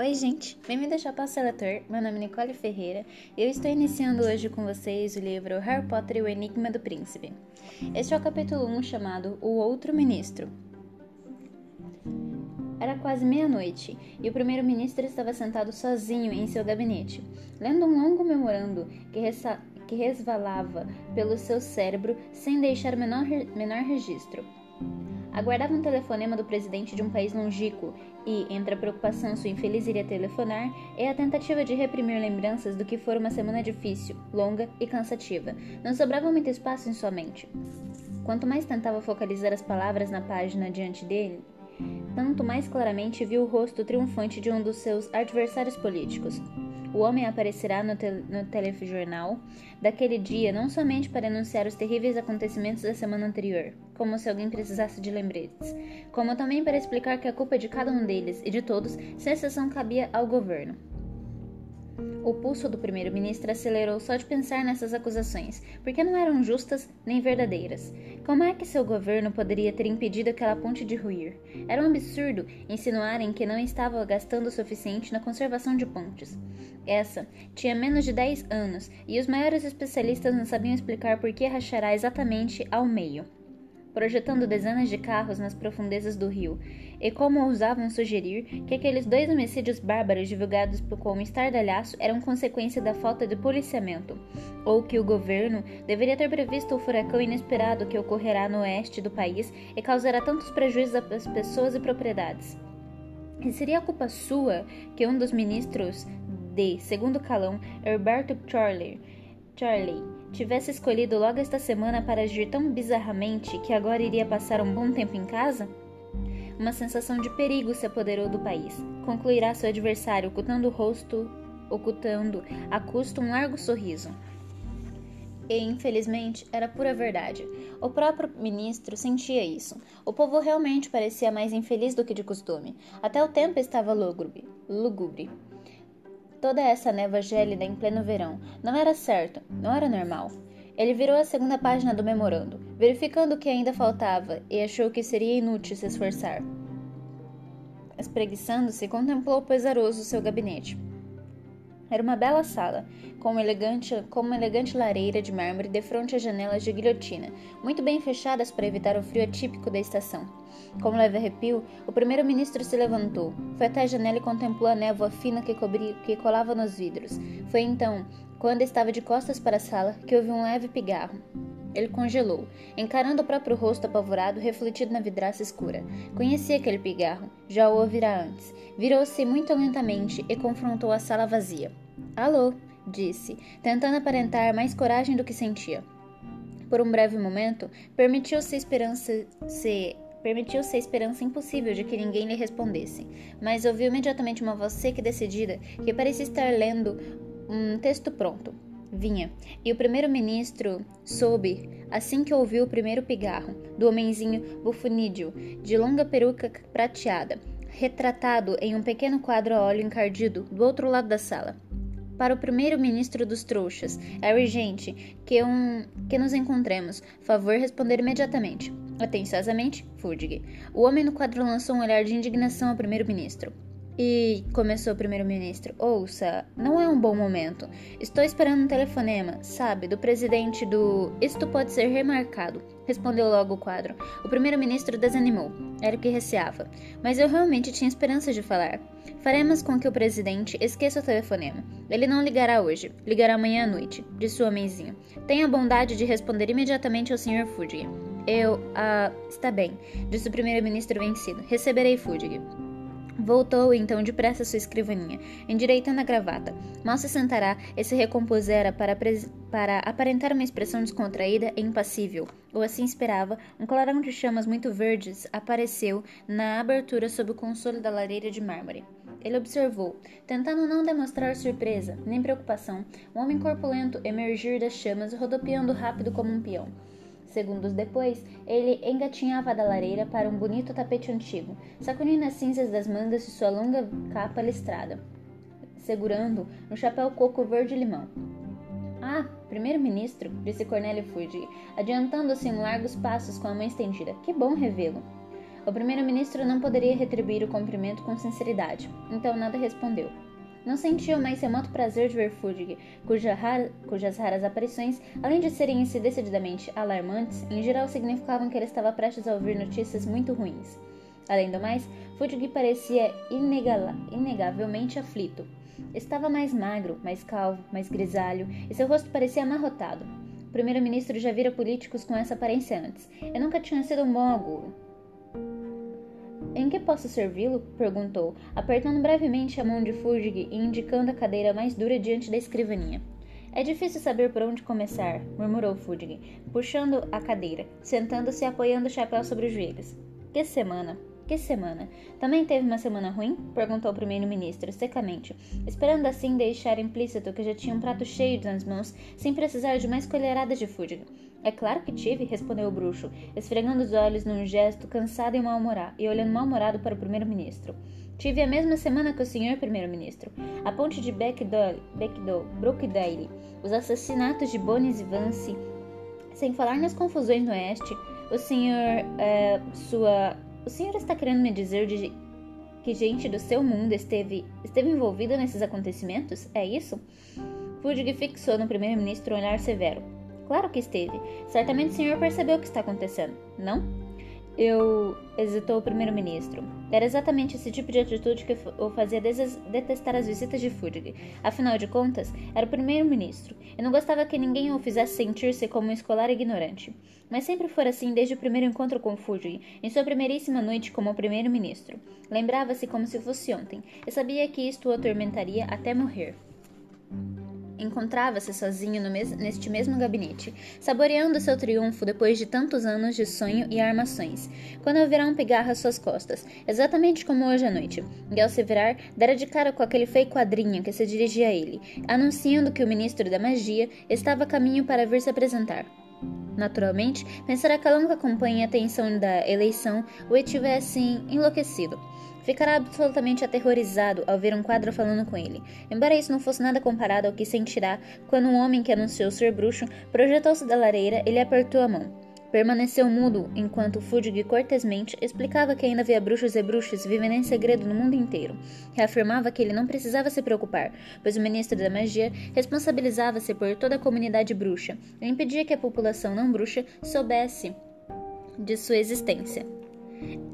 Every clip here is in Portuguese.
Oi, gente! Bem-vindo ao Chapéu Seletor. Meu nome é Nicole Ferreira e eu estou iniciando hoje com vocês o livro Harry Potter e o Enigma do Príncipe. Este é o capítulo 1 chamado O Outro Ministro. Era quase meia-noite e o primeiro-ministro estava sentado sozinho em seu gabinete, lendo um longo memorando que, que resvalava pelo seu cérebro sem deixar menor, menor registro. Aguardava um telefonema do presidente de um país longínquo e, entre a preocupação sua infeliz iria telefonar e a tentativa de reprimir lembranças do que fora uma semana difícil, longa e cansativa, não sobrava muito espaço em sua mente. Quanto mais tentava focalizar as palavras na página diante dele, tanto mais claramente viu o rosto triunfante de um dos seus adversários políticos, o homem aparecerá no, te no telejornal daquele dia não somente para anunciar os terríveis acontecimentos da semana anterior, como se alguém precisasse de lembretes, como também para explicar que a culpa de cada um deles e de todos, sem exceção, cabia ao governo. O pulso do primeiro-ministro acelerou só de pensar nessas acusações, porque não eram justas nem verdadeiras. Como é que seu governo poderia ter impedido aquela ponte de ruir? Era um absurdo insinuarem que não estava gastando o suficiente na conservação de pontes. Essa tinha menos de 10 anos e os maiores especialistas não sabiam explicar por que rachará exatamente ao meio projetando dezenas de carros nas profundezas do rio, e como ousavam sugerir que aqueles dois homicídios bárbaros divulgados como estardalhaço eram consequência da falta de policiamento, ou que o governo deveria ter previsto o furacão inesperado que ocorrerá no oeste do país e causará tantos prejuízos às pessoas e propriedades. E seria culpa sua que um dos ministros de segundo calão, Herberto Charlie, Charlie tivesse escolhido logo esta semana para agir tão bizarramente que agora iria passar um bom tempo em casa? Uma sensação de perigo se apoderou do país. Concluirá seu adversário ocultando o rosto, ocultando a custo um largo sorriso. E, infelizmente, era pura verdade. O próprio ministro sentia isso. O povo realmente parecia mais infeliz do que de costume. Até o tempo estava lúgubre. lúgubre. Toda essa névoa gélida em pleno verão não era certo, não era normal. Ele virou a segunda página do memorando, verificando o que ainda faltava e achou que seria inútil se esforçar. Espreguiçando-se, contemplou pesaroso seu gabinete. Era uma bela sala, com uma elegante, com uma elegante lareira de mármore defronte às janelas de guilhotina, muito bem fechadas para evitar o frio atípico da estação. Com um leve arrepio, o primeiro-ministro se levantou, foi até a janela e contemplou a névoa fina que, cobria, que colava nos vidros. Foi então, quando estava de costas para a sala, que houve um leve pigarro. Ele congelou, encarando o próprio rosto apavorado refletido na vidraça escura. Conhecia aquele pigarro, já o ouvira antes. Virou-se muito lentamente e confrontou a sala vazia. Alô, disse, tentando aparentar mais coragem do que sentia. Por um breve momento, permitiu-se esperança se Permitiu-se a esperança impossível de que ninguém lhe respondesse, mas ouviu imediatamente uma voz seca e decidida que parecia estar lendo um texto pronto. Vinha, e o primeiro-ministro soube, assim que ouviu o primeiro pigarro, do homenzinho bufonídeo, de longa peruca prateada, retratado em um pequeno quadro a óleo encardido do outro lado da sala para o primeiro-ministro dos trouxas. É urgente que, um, que nos encontremos. Favor responder imediatamente. Atenciosamente, Fudge. O homem no quadro lançou um olhar de indignação ao primeiro-ministro. E começou o primeiro-ministro. Ouça, não é um bom momento. Estou esperando um telefonema, sabe, do presidente do. Isto pode ser remarcado, respondeu logo o quadro. O primeiro-ministro desanimou. Era o que receava. Mas eu realmente tinha esperança de falar. Faremos com que o presidente esqueça o telefonema. Ele não ligará hoje, ligará amanhã à noite, disse o homenzinho. Tenha a bondade de responder imediatamente ao Sr. Fudge. Eu. Ah. Está bem, disse o primeiro-ministro vencido. Receberei Fudge. Voltou então depressa sua escrivaninha, endireitando a gravata. Mal se sentará e se recompusera para, para aparentar uma expressão descontraída e impassível. Ou assim esperava, um clarão de chamas muito verdes apareceu na abertura sob o consolo da lareira de mármore. Ele observou, tentando não demonstrar surpresa nem preocupação, um homem corpulento emergir das chamas, rodopiando rápido como um peão. Segundos depois, ele engatinhava da lareira para um bonito tapete antigo, sacudindo as cinzas das mangas de sua longa capa listrada, segurando um chapéu coco verde-limão. Ah, primeiro-ministro, disse Cornélio Fudge, adiantando-se em largos passos com a mão estendida. Que bom revê-lo. O primeiro-ministro não poderia retribuir o cumprimento com sinceridade, então nada respondeu. Não sentiu mais remoto prazer de ver Fudge, cuja cujas raras aparições, além de serem decididamente alarmantes, em geral significavam que ele estava prestes a ouvir notícias muito ruins. Além do mais, Fudge parecia inegavelmente aflito. Estava mais magro, mais calvo, mais grisalho, e seu rosto parecia amarrotado. O primeiro-ministro já vira políticos com essa aparência antes, e nunca tinha sido um bom auguro. Em que posso servi-lo? perguntou, apertando brevemente a mão de Furgig e indicando a cadeira mais dura diante da escrivaninha. É difícil saber por onde começar, murmurou Fudge, puxando a cadeira, sentando-se e apoiando o chapéu sobre os joelhos. Que semana! Que semana? Também teve uma semana ruim? perguntou o primeiro-ministro, secamente, esperando assim deixar implícito que já tinha um prato cheio nas mãos, sem precisar de mais colheradas de Fudge. É claro que tive, respondeu o bruxo, esfregando os olhos num gesto cansado e mal-humorado, e olhando mal-humorado para o primeiro-ministro. Tive a mesma semana que o senhor primeiro-ministro. A ponte de Beckdale, Brookdale, os assassinatos de Bones e Vance, sem falar nas confusões no oeste. O senhor, é, sua... O senhor está querendo me dizer de que gente do seu mundo esteve, esteve envolvida nesses acontecimentos? É isso? Fudge fixou no primeiro-ministro um olhar severo. Claro que esteve. Certamente o senhor percebeu o que está acontecendo, não? Eu. hesitou o primeiro-ministro. Era exatamente esse tipo de atitude que o fazia detestar as visitas de Fudge. Afinal de contas, era o primeiro-ministro e não gostava que ninguém o fizesse sentir-se como um escolar ignorante. Mas sempre fora assim desde o primeiro encontro com Fudge, em sua primeiríssima noite como primeiro-ministro. Lembrava-se como se fosse ontem e sabia que isto o atormentaria até morrer. Encontrava-se sozinho mes neste mesmo gabinete, saboreando seu triunfo depois de tantos anos de sonho e armações, quando ouvirá um pigarro às suas costas, exatamente como hoje à noite, e ao se virar, dera de cara com aquele feio quadrinho que se dirigia a ele, anunciando que o ministro da magia estava a caminho para vir se apresentar. Naturalmente, pensará que a longa campanha e a tensão da eleição o tivessem enlouquecido Ficará absolutamente aterrorizado ao ver um quadro falando com ele, embora isso não fosse nada comparado ao que sentirá quando um homem que anunciou ser bruxo projetou-se da lareira e lhe apertou a mão. Permaneceu mudo enquanto Fudge cortesmente explicava que ainda havia bruxos e bruxas vivendo em segredo no mundo inteiro. Reafirmava que ele não precisava se preocupar, pois o ministro da magia responsabilizava-se por toda a comunidade bruxa e impedia que a população não bruxa soubesse de sua existência.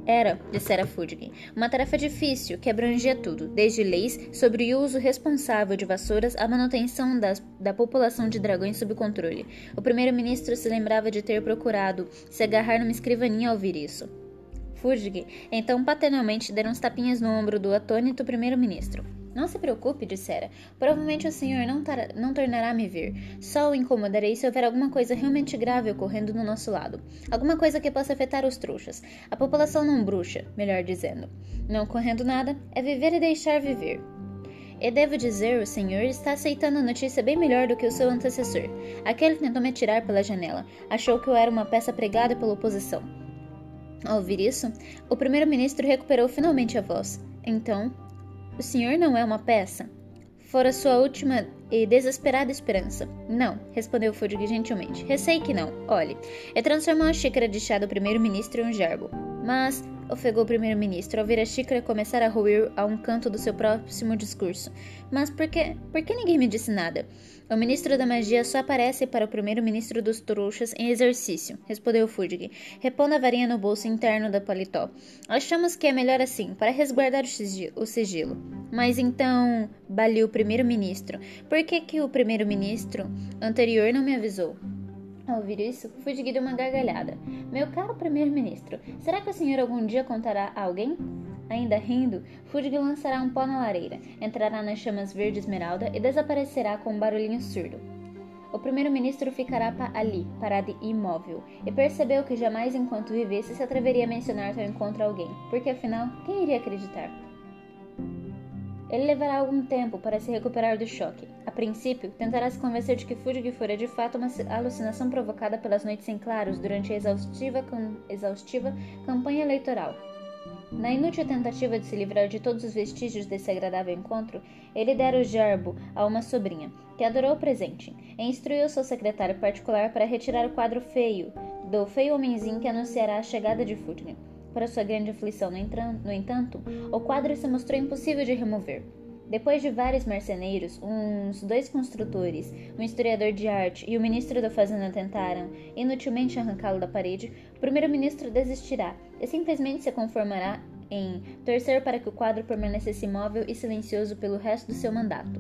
Era, dissera Fudge, uma tarefa difícil que abrangia tudo, desde leis sobre o uso responsável de vassouras à manutenção das, da população de dragões sob controle. O primeiro-ministro se lembrava de ter procurado se agarrar numa escrivaninha ao ouvir isso. Fudge, então paternalmente, deram uns tapinhas no ombro do atônito primeiro-ministro. Não se preocupe, dissera. Provavelmente o senhor não, não tornará a me ver. Só o incomodarei se houver alguma coisa realmente grave ocorrendo no nosso lado. Alguma coisa que possa afetar os trouxas. A população não bruxa, melhor dizendo. Não ocorrendo nada, é viver e deixar viver. E devo dizer, o senhor está aceitando a notícia bem melhor do que o seu antecessor. Aquele tentou me tirar pela janela. Achou que eu era uma peça pregada pela oposição. Ao ouvir isso, o primeiro-ministro recuperou finalmente a voz. Então, o senhor não é uma peça? Fora sua última e desesperada esperança. Não, respondeu Fudge gentilmente. Receio que não. Olhe, é transformar a xícara de chá do primeiro-ministro em um gerbo. Mas, ofegou o primeiro-ministro ao ver a xícara começar a ruir a um canto do seu próximo discurso. Mas por que, por que ninguém me disse nada? O ministro da magia só aparece para o primeiro-ministro dos trouxas em exercício, respondeu Fudge, repondo a varinha no bolso interno da paletó. Achamos que é melhor assim, para resguardar o sigilo. Mas então, baliu o primeiro-ministro, por que, que o primeiro-ministro anterior não me avisou? Ao ouvir isso, Fudge deu uma gargalhada. Meu caro primeiro-ministro, será que o senhor algum dia contará a alguém? Ainda rindo, Fudge lançará um pó na lareira, entrará nas chamas verde esmeralda e desaparecerá com um barulhinho surdo. O primeiro-ministro ficará ali, parado imóvel, e percebeu que jamais enquanto vivesse se atreveria a mencionar seu encontro a alguém, porque afinal, quem iria acreditar? Ele levará algum tempo para se recuperar do choque. A princípio, tentará se convencer de que Fudge fora de fato uma alucinação provocada pelas noites em claros durante a exaustiva, exaustiva campanha eleitoral. Na inútil tentativa de se livrar de todos os vestígios desse agradável encontro, ele dera o gerbo a uma sobrinha, que adorou o presente, e instruiu seu secretário particular para retirar o quadro feio do feio homenzinho que anunciará a chegada de Fudge. Para sua grande aflição, no entanto, o quadro se mostrou impossível de remover. Depois de vários marceneiros, uns dois construtores, um historiador de arte e o ministro da Fazenda tentaram inutilmente arrancá-lo da parede, o primeiro-ministro desistirá e simplesmente se conformará em torcer para que o quadro permanecesse imóvel e silencioso pelo resto do seu mandato.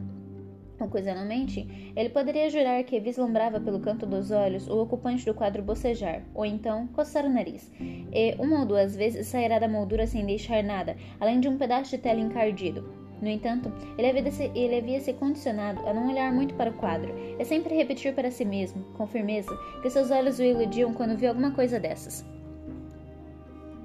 Ocasionalmente, ele poderia jurar que vislumbrava pelo canto dos olhos o ocupante do quadro bocejar, ou então coçar o nariz, e uma ou duas vezes sairá da moldura sem deixar nada, além de um pedaço de tela encardido, no entanto, ele havia, se, ele havia se condicionado a não olhar muito para o quadro e sempre repetir para si mesmo, com firmeza, que seus olhos o iludiam quando via alguma coisa dessas.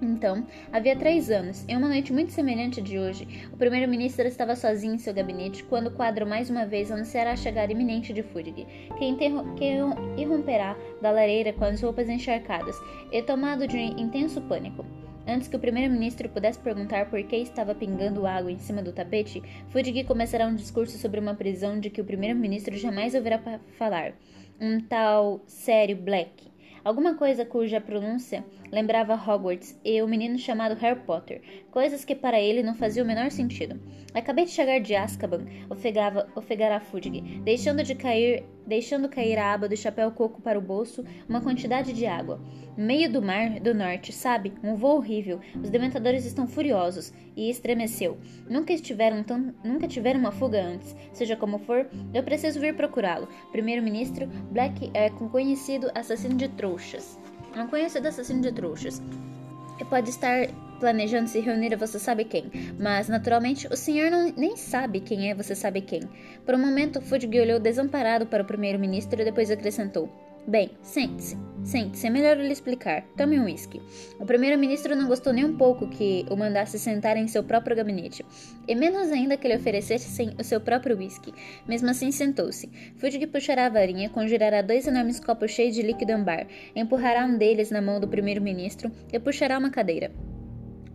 Então, havia três anos, em uma noite muito semelhante à de hoje, o primeiro-ministro estava sozinho em seu gabinete quando o quadro mais uma vez anunciará a chegada iminente de Fudge, que, que irromperá da lareira com as roupas encharcadas e tomado de intenso pânico. Antes que o primeiro-ministro pudesse perguntar por que estava pingando água em cima do tapete, Fudig começará um discurso sobre uma prisão de que o primeiro-ministro jamais ouvirá falar. Um tal sério Black, alguma coisa cuja pronúncia lembrava Hogwarts e o menino chamado Harry Potter, coisas que para ele não faziam o menor sentido. Acabei de chegar de Azkaban, ofegava, ofegara Fudge, deixando de cair, deixando cair a aba do chapéu coco para o bolso uma quantidade de água. Meio do mar do norte, sabe? Um voo horrível. Os dementadores estão furiosos. E estremeceu. Nunca estiveram tão, nunca tiveram uma fuga antes. Seja como for, eu preciso vir procurá-lo. Primeiro-ministro Black é conhecido assassino de trouxas. Não conhecido assassino de trouxas. Pode estar planejando se reunir a você sabe quem, mas naturalmente o senhor não, nem sabe quem é você sabe quem. Por um momento, Fudge olhou desamparado para o primeiro-ministro e depois acrescentou: Bem, sente-se. Sente-se, é melhor lhe explicar. Tome um uísque. O primeiro-ministro não gostou nem um pouco que o mandasse sentar em seu próprio gabinete, e menos ainda que lhe oferecesse o seu próprio uísque. Mesmo assim, sentou-se. Fudge puxará a varinha, conjurará dois enormes copos cheios de líquido ambar, empurrará um deles na mão do primeiro-ministro e puxará uma cadeira.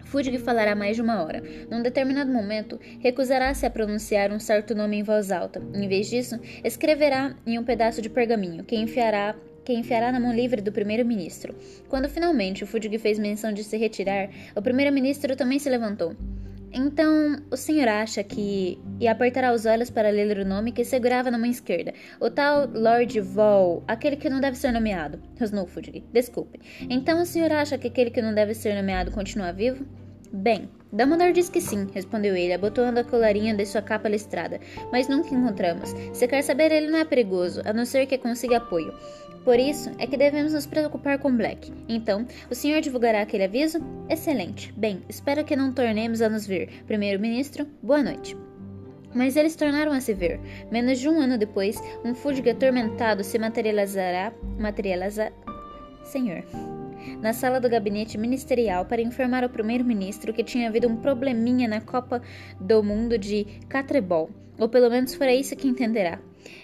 Fudge falará mais de uma hora. Num determinado momento, recusará-se a pronunciar um certo nome em voz alta. Em vez disso, escreverá em um pedaço de pergaminho, que enfiará que enfiará na mão livre do primeiro-ministro. Quando finalmente o Fudge fez menção de se retirar, o primeiro-ministro também se levantou. Então, o senhor acha que. E apertará os olhos para ler o nome que segurava na mão esquerda. O tal Lord Vol, aquele que não deve ser nomeado. Fudge. Desculpe. Então, o senhor acha que aquele que não deve ser nomeado continua vivo? Bem, Dumbledore diz que sim, respondeu ele, abotoando a colarinha de sua capa listrada. Mas nunca encontramos. Se quer saber, ele não é perigoso, a não ser que consiga apoio. Por isso é que devemos nos preocupar com Black. Então, o senhor divulgará aquele aviso? Excelente. Bem, espero que não tornemos a nos ver. Primeiro-ministro, boa noite. Mas eles tornaram a se ver. Menos de um ano depois, um fúdigo atormentado se materializará. Materializar. Senhor na sala do gabinete ministerial para informar ao primeiro-ministro que tinha havido um probleminha na Copa do Mundo de Catrebol, ou pelo menos foi isso que entenderá,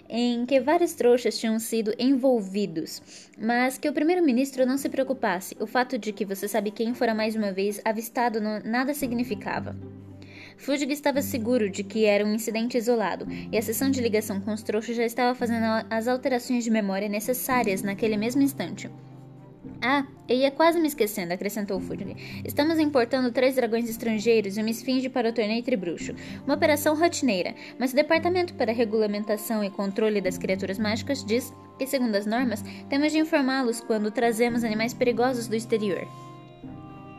em que vários trouxas tinham sido envolvidos, mas que o primeiro-ministro não se preocupasse, o fato de que você sabe quem fora mais uma vez avistado não, nada significava. Fudge estava seguro de que era um incidente isolado, e a sessão de ligação com os trouxas já estava fazendo as alterações de memória necessárias naquele mesmo instante. Ah, eu ia quase me esquecendo, acrescentou Fudge. Estamos importando três dragões estrangeiros e uma esfinge para o torneio tribruxo. Uma operação rotineira, mas o Departamento para Regulamentação e Controle das Criaturas Mágicas diz que, segundo as normas, temos de informá-los quando trazemos animais perigosos do exterior.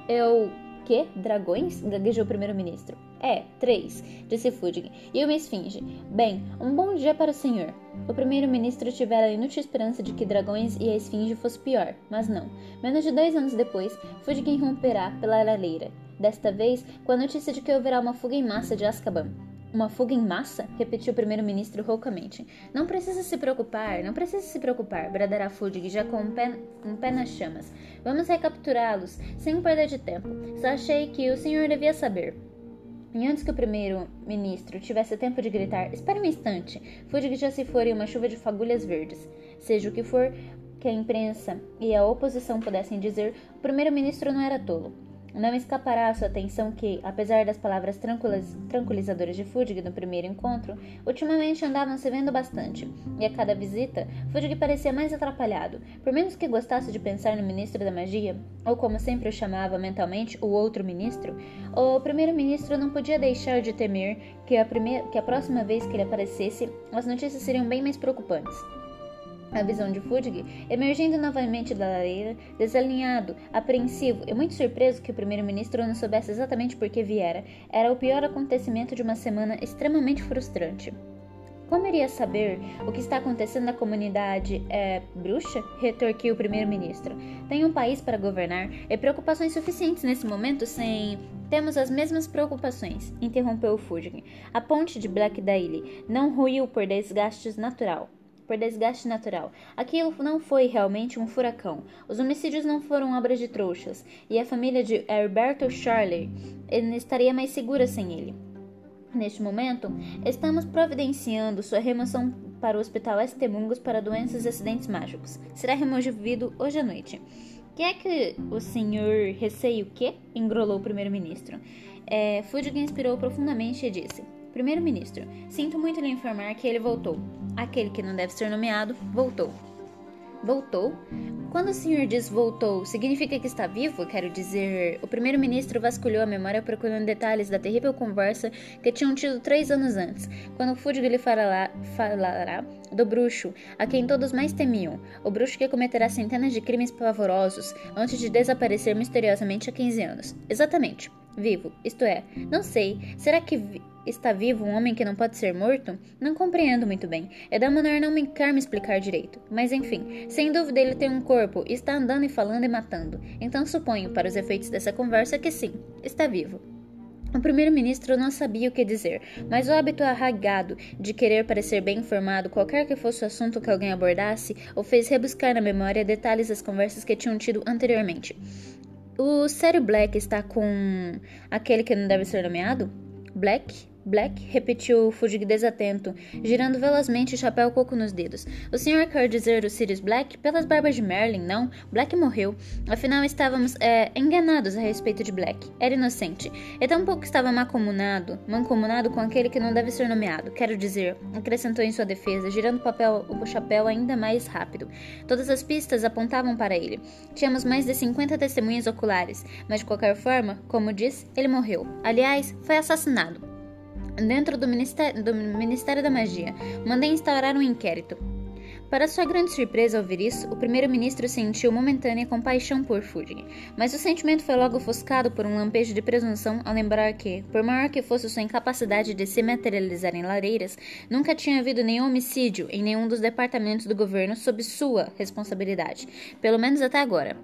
Eu que? Dragões? gaguejou o primeiro-ministro. É, três, disse Fudge, e uma esfinge. Bem, um bom dia para o senhor. O primeiro-ministro tivera a inútil esperança de que dragões e a esfinge fosse pior, mas não. Menos de dois anos depois, Fudge irromperá pela lareira. Desta vez, com a notícia de que haverá uma fuga em massa de Azkaban. Uma fuga em massa? repetiu o primeiro-ministro roucamente. Não precisa se preocupar, não precisa se preocupar, bradará Fudge, já com um pé, um pé nas chamas. Vamos recapturá-los, sem perder de tempo. Só achei que o senhor devia saber. E antes que o primeiro-ministro tivesse tempo de gritar, espere um instante, Fudge já se for em uma chuva de fagulhas verdes. Seja o que for que a imprensa e a oposição pudessem dizer, o primeiro-ministro não era tolo. Não escapará à sua atenção que, apesar das palavras tranquilizadoras de Fudge no primeiro encontro, ultimamente andavam se vendo bastante, e a cada visita, Fudge parecia mais atrapalhado. Por menos que gostasse de pensar no ministro da magia, ou como sempre o chamava mentalmente, o outro ministro, o primeiro-ministro não podia deixar de temer que a, primeira, que a próxima vez que ele aparecesse, as notícias seriam bem mais preocupantes. A visão de Fudge, emergindo novamente da lareira, desalinhado, apreensivo e muito surpreso que o primeiro-ministro não soubesse exatamente por que viera, era o pior acontecimento de uma semana extremamente frustrante. Como iria saber o que está acontecendo na comunidade é, bruxa? retorquiu o primeiro-ministro. Tem um país para governar e preocupações suficientes nesse momento sem. Temos as mesmas preocupações, interrompeu Fudge. A ponte de Black Daily não ruiu por desgaste natural por desgaste natural. Aquilo não foi realmente um furacão. Os homicídios não foram obras de trouxas, e a família de Herberto Charlie estaria mais segura sem ele. Neste momento, estamos providenciando sua remoção para o Hospital Estemungos para doenças e acidentes mágicos. Será removido hoje à noite. Que é que o senhor receia o quê? engrolou o primeiro-ministro. É, inspirou profundamente e disse: Primeiro-ministro, sinto muito lhe informar que ele voltou. Aquele que não deve ser nomeado, voltou. Voltou? Quando o senhor diz voltou, significa que está vivo? Quero dizer, o primeiro-ministro vasculhou a memória procurando detalhes da terrível conversa que tinham tido três anos antes, quando Fúdigo lhe falará, falará do bruxo, a quem todos mais temiam, o bruxo que cometerá centenas de crimes pavorosos antes de desaparecer misteriosamente há 15 anos. Exatamente. Vivo, isto é, não sei, será que vi está vivo um homem que não pode ser morto? Não compreendo muito bem. Edamanor não me quer me explicar direito. Mas enfim, sem dúvida ele tem um corpo, está andando e falando e matando. Então suponho, para os efeitos dessa conversa, que sim, está vivo. O primeiro-ministro não sabia o que dizer, mas o hábito arraigado de querer parecer bem informado, qualquer que fosse o assunto que alguém abordasse, o fez rebuscar na memória detalhes das conversas que tinham tido anteriormente. O sério Black está com aquele que não deve ser nomeado? Black? Black? repetiu Fudge desatento, girando velozmente o chapéu coco nos dedos. O senhor quer dizer o Sirius Black? Pelas barbas de Merlin, não? Black morreu. Afinal, estávamos é, enganados a respeito de Black. Era inocente. E tampouco estava mancomunado, mancomunado com aquele que não deve ser nomeado. Quero dizer, acrescentou em sua defesa, girando o, papel, o chapéu ainda mais rápido. Todas as pistas apontavam para ele. Tínhamos mais de 50 testemunhas oculares, mas de qualquer forma, como diz, ele morreu. Aliás, foi assassinado dentro do Ministério, do Ministério da Magia. Mandei instaurar um inquérito. Para sua grande surpresa ao ouvir isso, o primeiro-ministro sentiu momentânea compaixão por Fudge, mas o sentimento foi logo ofuscado por um lampejo de presunção ao lembrar que, por maior que fosse sua incapacidade de se materializar em lareiras, nunca tinha havido nenhum homicídio em nenhum dos departamentos do governo sob sua responsabilidade, pelo menos até agora.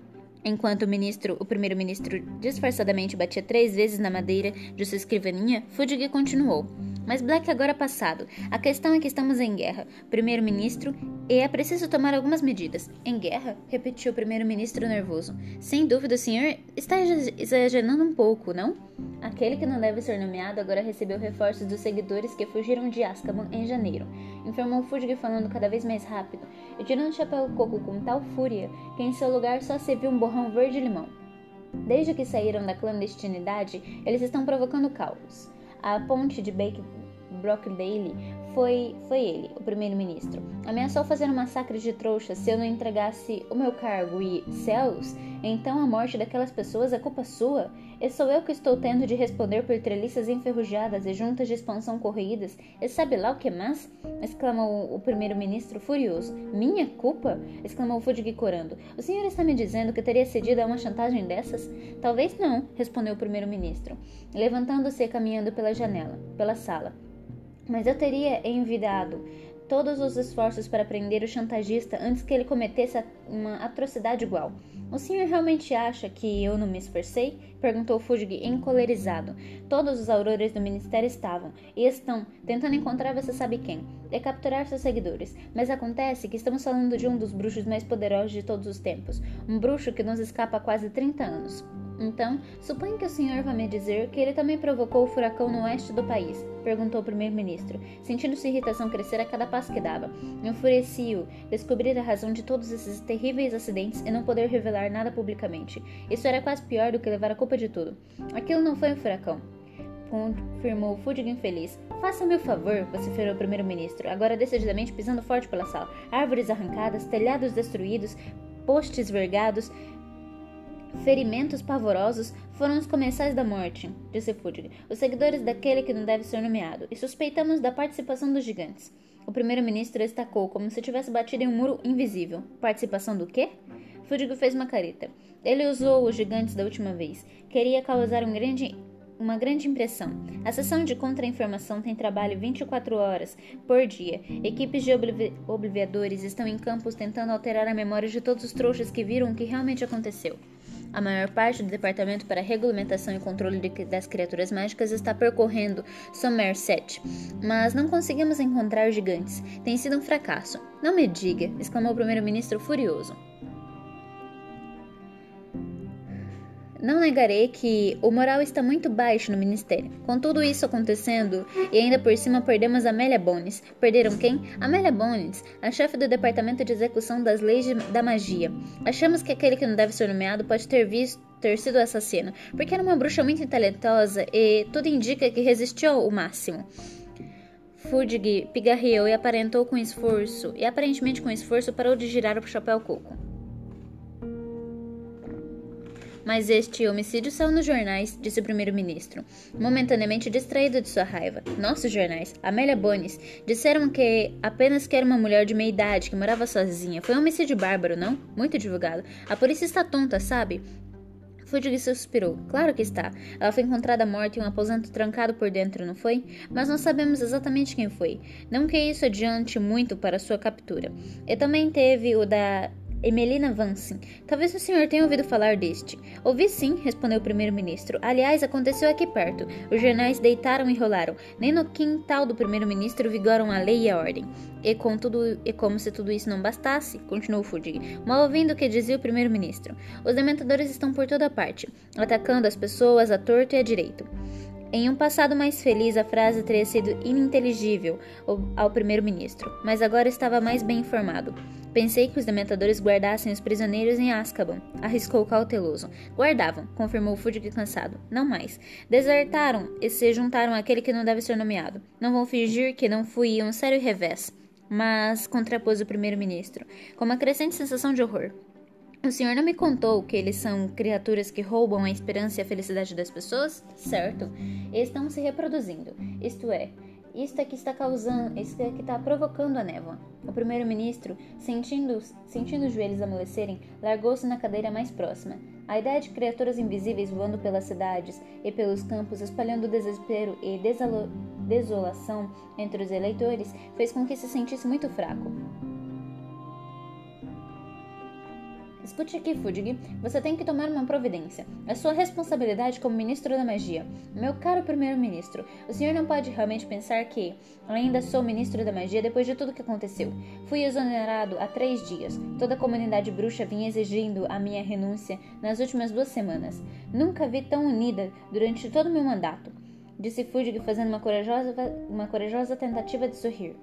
Enquanto o ministro, o primeiro-ministro disfarçadamente batia três vezes na madeira de sua escrivaninha, Fudge continuou. Mas Black agora passado. A questão é que estamos em guerra. Primeiro-ministro, e é preciso tomar algumas medidas. Em guerra? repetiu o primeiro-ministro nervoso. Sem dúvida, o senhor está exagerando um pouco, não? Aquele que não deve ser nomeado agora recebeu reforços dos seguidores que fugiram de Azkaban em janeiro, informou Fudge falando cada vez mais rápido e tirando o chapéu coco com tal fúria que em seu lugar só se viu um borrão verde-limão. Desde que saíram da clandestinidade, eles estão provocando caos. A ponte de Bake Brockdale foi, foi ele, o primeiro-ministro. Ameaçou fazer um massacre de trouxas se eu não entregasse o meu cargo e, céus, então a morte daquelas pessoas é culpa sua? E sou eu que estou tendo de responder por treliças enferrujadas e juntas de expansão corroídas, e sabe lá o que mais? exclamou o primeiro-ministro furioso. Minha culpa? exclamou Fudge corando. O senhor está me dizendo que teria cedido a uma chantagem dessas? Talvez não, respondeu o primeiro-ministro, levantando-se e caminhando pela janela, pela sala. Mas eu teria envidado todos os esforços para prender o chantagista antes que ele cometesse uma atrocidade igual. O senhor realmente acha que eu não me esforcei? perguntou Fudge encolerizado. Todos os aurores do ministério estavam e estão tentando encontrar você sabe quem e capturar seus seguidores. Mas acontece que estamos falando de um dos bruxos mais poderosos de todos os tempos, um bruxo que nos escapa há quase 30 anos. Então, suponho que o senhor vai me dizer que ele também provocou o furacão no oeste do país, perguntou o primeiro-ministro, sentindo sua irritação crescer a cada passo que dava. Enfurecia-o descobrir a razão de todos esses terríveis acidentes e não poder revelar nada publicamente. Isso era quase pior do que levar a culpa de tudo. Aquilo não foi um furacão, confirmou Fudig infeliz. Faça-me o favor, vociferou o primeiro-ministro, agora decididamente pisando forte pela sala. Árvores arrancadas, telhados destruídos, postes vergados, Ferimentos pavorosos foram os comensais da morte, disse Fudge, os seguidores daquele que não deve ser nomeado, e suspeitamos da participação dos gigantes. O primeiro-ministro destacou como se tivesse batido em um muro invisível. Participação do quê? Fudge fez uma careta. Ele usou os gigantes da última vez. Queria causar um grande uma grande impressão. A sessão de contra-informação tem trabalho 24 horas por dia. Equipes de oblivi obliviadores estão em campos tentando alterar a memória de todos os trouxas que viram o que realmente aconteceu. A maior parte do Departamento para Regulamentação e Controle de, das Criaturas Mágicas está percorrendo Somerset, mas não conseguimos encontrar gigantes. Tem sido um fracasso. Não me diga, exclamou o primeiro-ministro furioso. Não negarei que o moral está muito baixo no ministério. Com tudo isso acontecendo, e ainda por cima perdemos Amélia Bones. Perderam quem? Amélia Bones, a chefe do departamento de execução das leis de, da magia. Achamos que aquele que não deve ser nomeado pode ter visto ter sido o assassino, porque era uma bruxa muito talentosa e tudo indica que resistiu ao máximo. Fudge pigarreou e aparentou com esforço, e aparentemente com esforço parou de girar o chapéu coco. Mas este homicídio saiu nos jornais, disse o primeiro-ministro, momentaneamente distraído de sua raiva. Nossos jornais, Amélia Bones, disseram que apenas que era uma mulher de meia idade que morava sozinha. Foi um homicídio bárbaro, não? Muito divulgado. A polícia está tonta, sabe? Fudge suspirou. Claro que está. Ela foi encontrada morta em um aposento trancado por dentro, não foi? Mas não sabemos exatamente quem foi. Não que isso adiante muito para sua captura. E também teve o da Emelina Vansin. Talvez o senhor tenha ouvido falar deste. Ouvi sim, respondeu o primeiro-ministro. Aliás, aconteceu aqui perto. Os jornais deitaram e rolaram. Nem no quintal do primeiro-ministro vigoram a lei e a ordem. E, com tudo, e como se tudo isso não bastasse, continuou Fudig, mal ouvindo o que dizia o primeiro-ministro. Os dementadores estão por toda parte, atacando as pessoas a torto e a direito. Em um passado mais feliz, a frase teria sido ininteligível ao primeiro-ministro, mas agora estava mais bem informado. Pensei que os dementadores guardassem os prisioneiros em Azkaban, arriscou cauteloso. Guardavam, confirmou Fudge cansado. Não mais. Desertaram e se juntaram àquele que não deve ser nomeado. Não vão fingir que não fui um sério revés. Mas, contrapôs o primeiro-ministro, com uma crescente sensação de horror. O senhor não me contou que eles são criaturas que roubam a esperança e a felicidade das pessoas? Certo. Estão se reproduzindo. Isto é, isto é que está causando, isto é que está provocando a névoa. O primeiro-ministro, sentindo, sentindo os joelhos amolecerem, largou-se na cadeira mais próxima. A ideia de criaturas invisíveis voando pelas cidades e pelos campos, espalhando desespero e desolação entre os eleitores, fez com que se sentisse muito fraco. Escute aqui, Fudig, você tem que tomar uma providência. É sua responsabilidade como ministro da magia. Meu caro primeiro-ministro, o senhor não pode realmente pensar que ainda sou ministro da magia depois de tudo que aconteceu. Fui exonerado há três dias. Toda a comunidade bruxa vinha exigindo a minha renúncia nas últimas duas semanas. Nunca vi tão unida durante todo o meu mandato. Disse Fudig fazendo uma corajosa, uma corajosa tentativa de sorrir.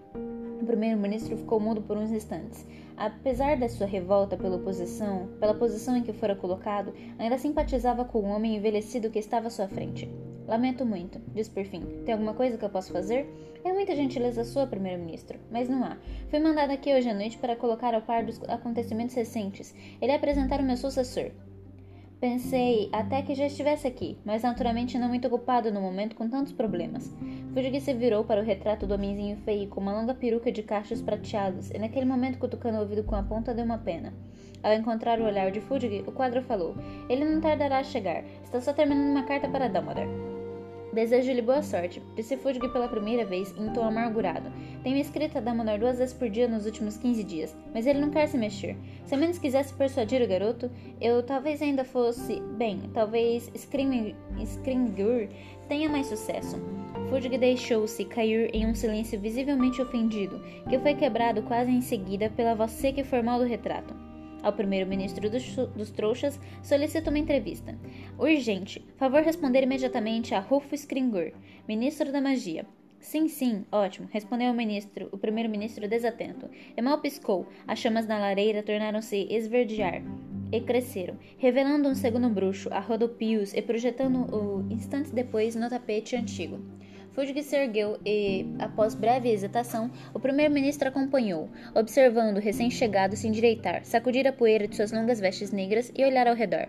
O primeiro-ministro ficou mudo por uns instantes. Apesar da sua revolta pela posição, pela posição em que fora colocado, ainda simpatizava com o homem envelhecido que estava à sua frente. Lamento muito, disse por fim. Tem alguma coisa que eu possa fazer? É muita gentileza sua, primeiro-ministro, mas não há. Fui mandado aqui hoje à noite para colocar ao par dos acontecimentos recentes. Ele apresentar o meu sucessor. Pensei até que já estivesse aqui, mas naturalmente não muito ocupado no momento com tantos problemas. Fudge se virou para o retrato do homenzinho feio com uma longa peruca de cachos prateados e naquele momento cutucando o ouvido com a ponta de uma pena. Ao encontrar o olhar de Fudge, o quadro falou: Ele não tardará a chegar. Está só terminando uma carta para Dumbledore. Desejo-lhe boa sorte, disse Fudge pela primeira vez em tom amargurado. Tenho escrito a Damonor duas vezes por dia nos últimos 15 dias, mas ele não quer se mexer. Se ao menos quisesse persuadir o garoto, eu talvez ainda fosse. Bem, talvez Scrimgur tenha mais sucesso. Fudge deixou-se cair em um silêncio visivelmente ofendido, que foi quebrado quase em seguida pela voz seca e formal do retrato. Ao primeiro-ministro dos, dos trouxas, solicita uma entrevista. Urgente. Favor responder imediatamente a Rufus Skringur, ministro da magia. Sim, sim, ótimo, respondeu o ministro, o primeiro-ministro desatento. E mal piscou. As chamas na lareira tornaram-se esverdear e cresceram, revelando um segundo bruxo a rodopios e projetando-o instantes depois no tapete antigo. Fudge se ergueu e, após breve hesitação, o primeiro-ministro acompanhou, observando o recém-chegado se endireitar, sacudir a poeira de suas longas vestes negras e olhar ao redor.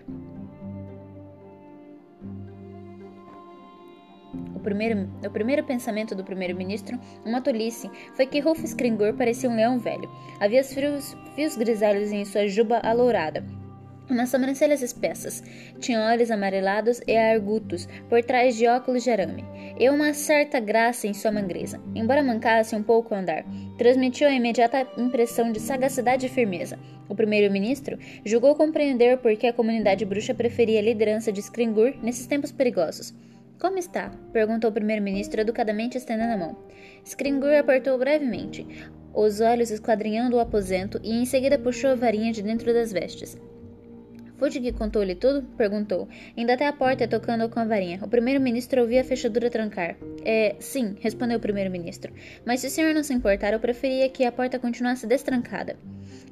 O primeiro, o primeiro pensamento do primeiro-ministro, uma tolice, foi que Rufus Kringur parecia um leão velho. Havia fios grisalhos em sua juba alourada, umas sobrancelhas espessas, tinha olhos amarelados e argutos por trás de óculos de arame, e uma certa graça em sua mangreza, embora mancasse um pouco o andar. Transmitiu a imediata impressão de sagacidade e firmeza. O primeiro-ministro julgou compreender por que a comunidade bruxa preferia a liderança de Skringur nesses tempos perigosos. Como está? perguntou o primeiro-ministro educadamente estendendo a mão. Skringur apertou brevemente, os olhos esquadrinhando o aposento e em seguida puxou a varinha de dentro das vestes. Fudge contou-lhe tudo? perguntou, indo até a porta tocando com a varinha. O primeiro-ministro ouvia a fechadura trancar. É, sim, respondeu o primeiro-ministro. Mas se o senhor não se importar, eu preferia que a porta continuasse destrancada.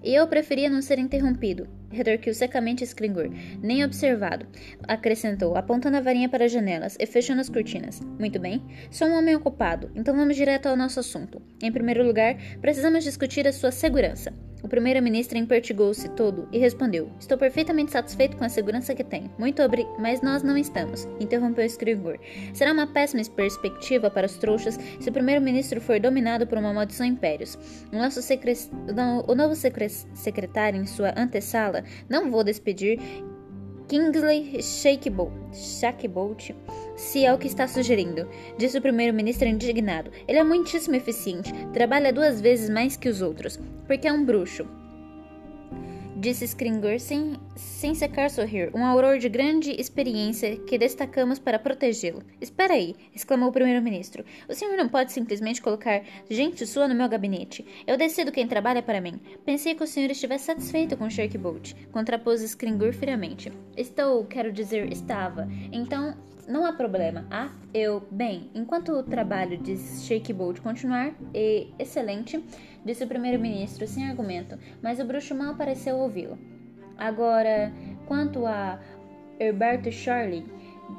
E eu preferia não ser interrompido, retorquiu secamente Skringur, nem observado, acrescentou, apontando a varinha para as janelas e fechando as cortinas. Muito bem, sou um homem ocupado, então vamos direto ao nosso assunto. Em primeiro lugar, precisamos discutir a sua segurança. O primeiro-ministro empertigou-se todo e respondeu: Estou perfeitamente satisfeito com a segurança que tenho. Muito obrigado. Mas nós não estamos, interrompeu Scribur. Será uma péssima perspectiva para os trouxas se o primeiro-ministro for dominado por uma maldição impérios. O, nosso secre... o novo secre... secretário em sua antessala, não vou despedir Kingsley Shakebolt, se é o que está sugerindo, disse o primeiro-ministro indignado. Ele é muitíssimo eficiente, trabalha duas vezes mais que os outros, porque é um bruxo disse Skringur sem, sem sequer sorrir, um auror de grande experiência que destacamos para protegê-lo. Espera aí, exclamou o primeiro-ministro. O senhor não pode simplesmente colocar gente sua no meu gabinete. Eu decido quem trabalha para mim. Pensei que o senhor estivesse satisfeito com Shirkbolt, contrapôs Skringur friamente. Estou, quero dizer, estava. Então, não há problema. Ah, eu, bem, enquanto o trabalho de Shakebolt continuar, e excelente, disse o primeiro-ministro sem argumento, mas o bruxo mal pareceu ouvi-lo. Agora, quanto a Herberto Charlie,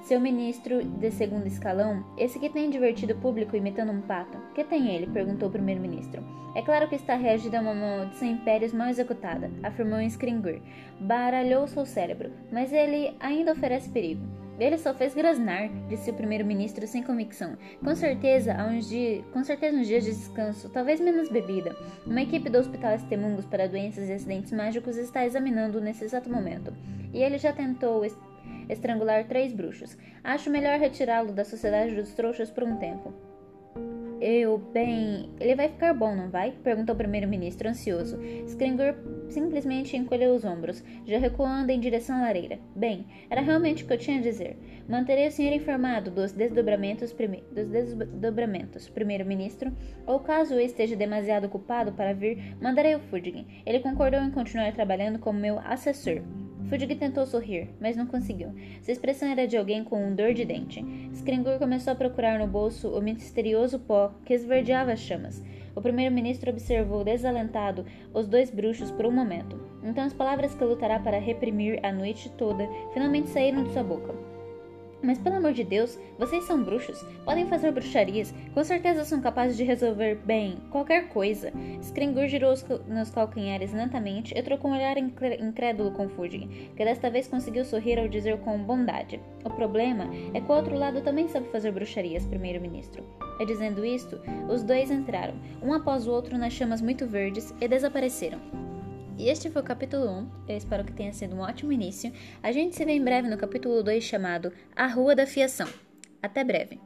seu ministro de segundo escalão, esse que tem divertido o público imitando um pato. Que tem ele? perguntou o primeiro-ministro. É claro que está reagindo a uma maldição impérios mal executada, afirmou Skringur. Baralhou seu cérebro, mas ele ainda oferece perigo. Ele só fez grasnar, disse o primeiro-ministro sem convicção. Com certeza, há uns dias, com certeza uns dias de descanso, talvez menos bebida. Uma equipe do Hospital Estemungos para Doenças e Acidentes Mágicos está examinando nesse exato momento. E ele já tentou estrangular três bruxos. Acho melhor retirá-lo da Sociedade dos Trouxas por um tempo. Eu, bem. Ele vai ficar bom, não vai? perguntou o primeiro-ministro, ansioso. Skringur simplesmente encolheu os ombros, já recuando em direção à lareira. Bem, era realmente o que eu tinha a dizer. Manterei o senhor informado dos desdobramentos, dos desdobramentos, primeiro-ministro, ou caso esteja demasiado ocupado para vir, mandarei o Fudgin. Ele concordou em continuar trabalhando como meu assessor. Fudge tentou sorrir, mas não conseguiu. Sua expressão era de alguém com dor de dente. Skringur começou a procurar no bolso o misterioso pó que esverdeava as chamas. O primeiro-ministro observou desalentado os dois bruxos por um momento. Então as palavras que lutará para reprimir a noite toda finalmente saíram de sua boca. Mas pelo amor de Deus, vocês são bruxos, podem fazer bruxarias, com certeza são capazes de resolver bem qualquer coisa. Skringur girou nos calcanhares lentamente e trocou um olhar incrédulo com Fudging, que desta vez conseguiu sorrir ao dizer com bondade: O problema é que o outro lado também sabe fazer bruxarias, primeiro-ministro. E dizendo isto, os dois entraram, um após o outro nas chamas muito verdes, e desapareceram. E este foi o capítulo 1. Eu espero que tenha sido um ótimo início. A gente se vê em breve no capítulo 2 chamado A Rua da Fiação. Até breve.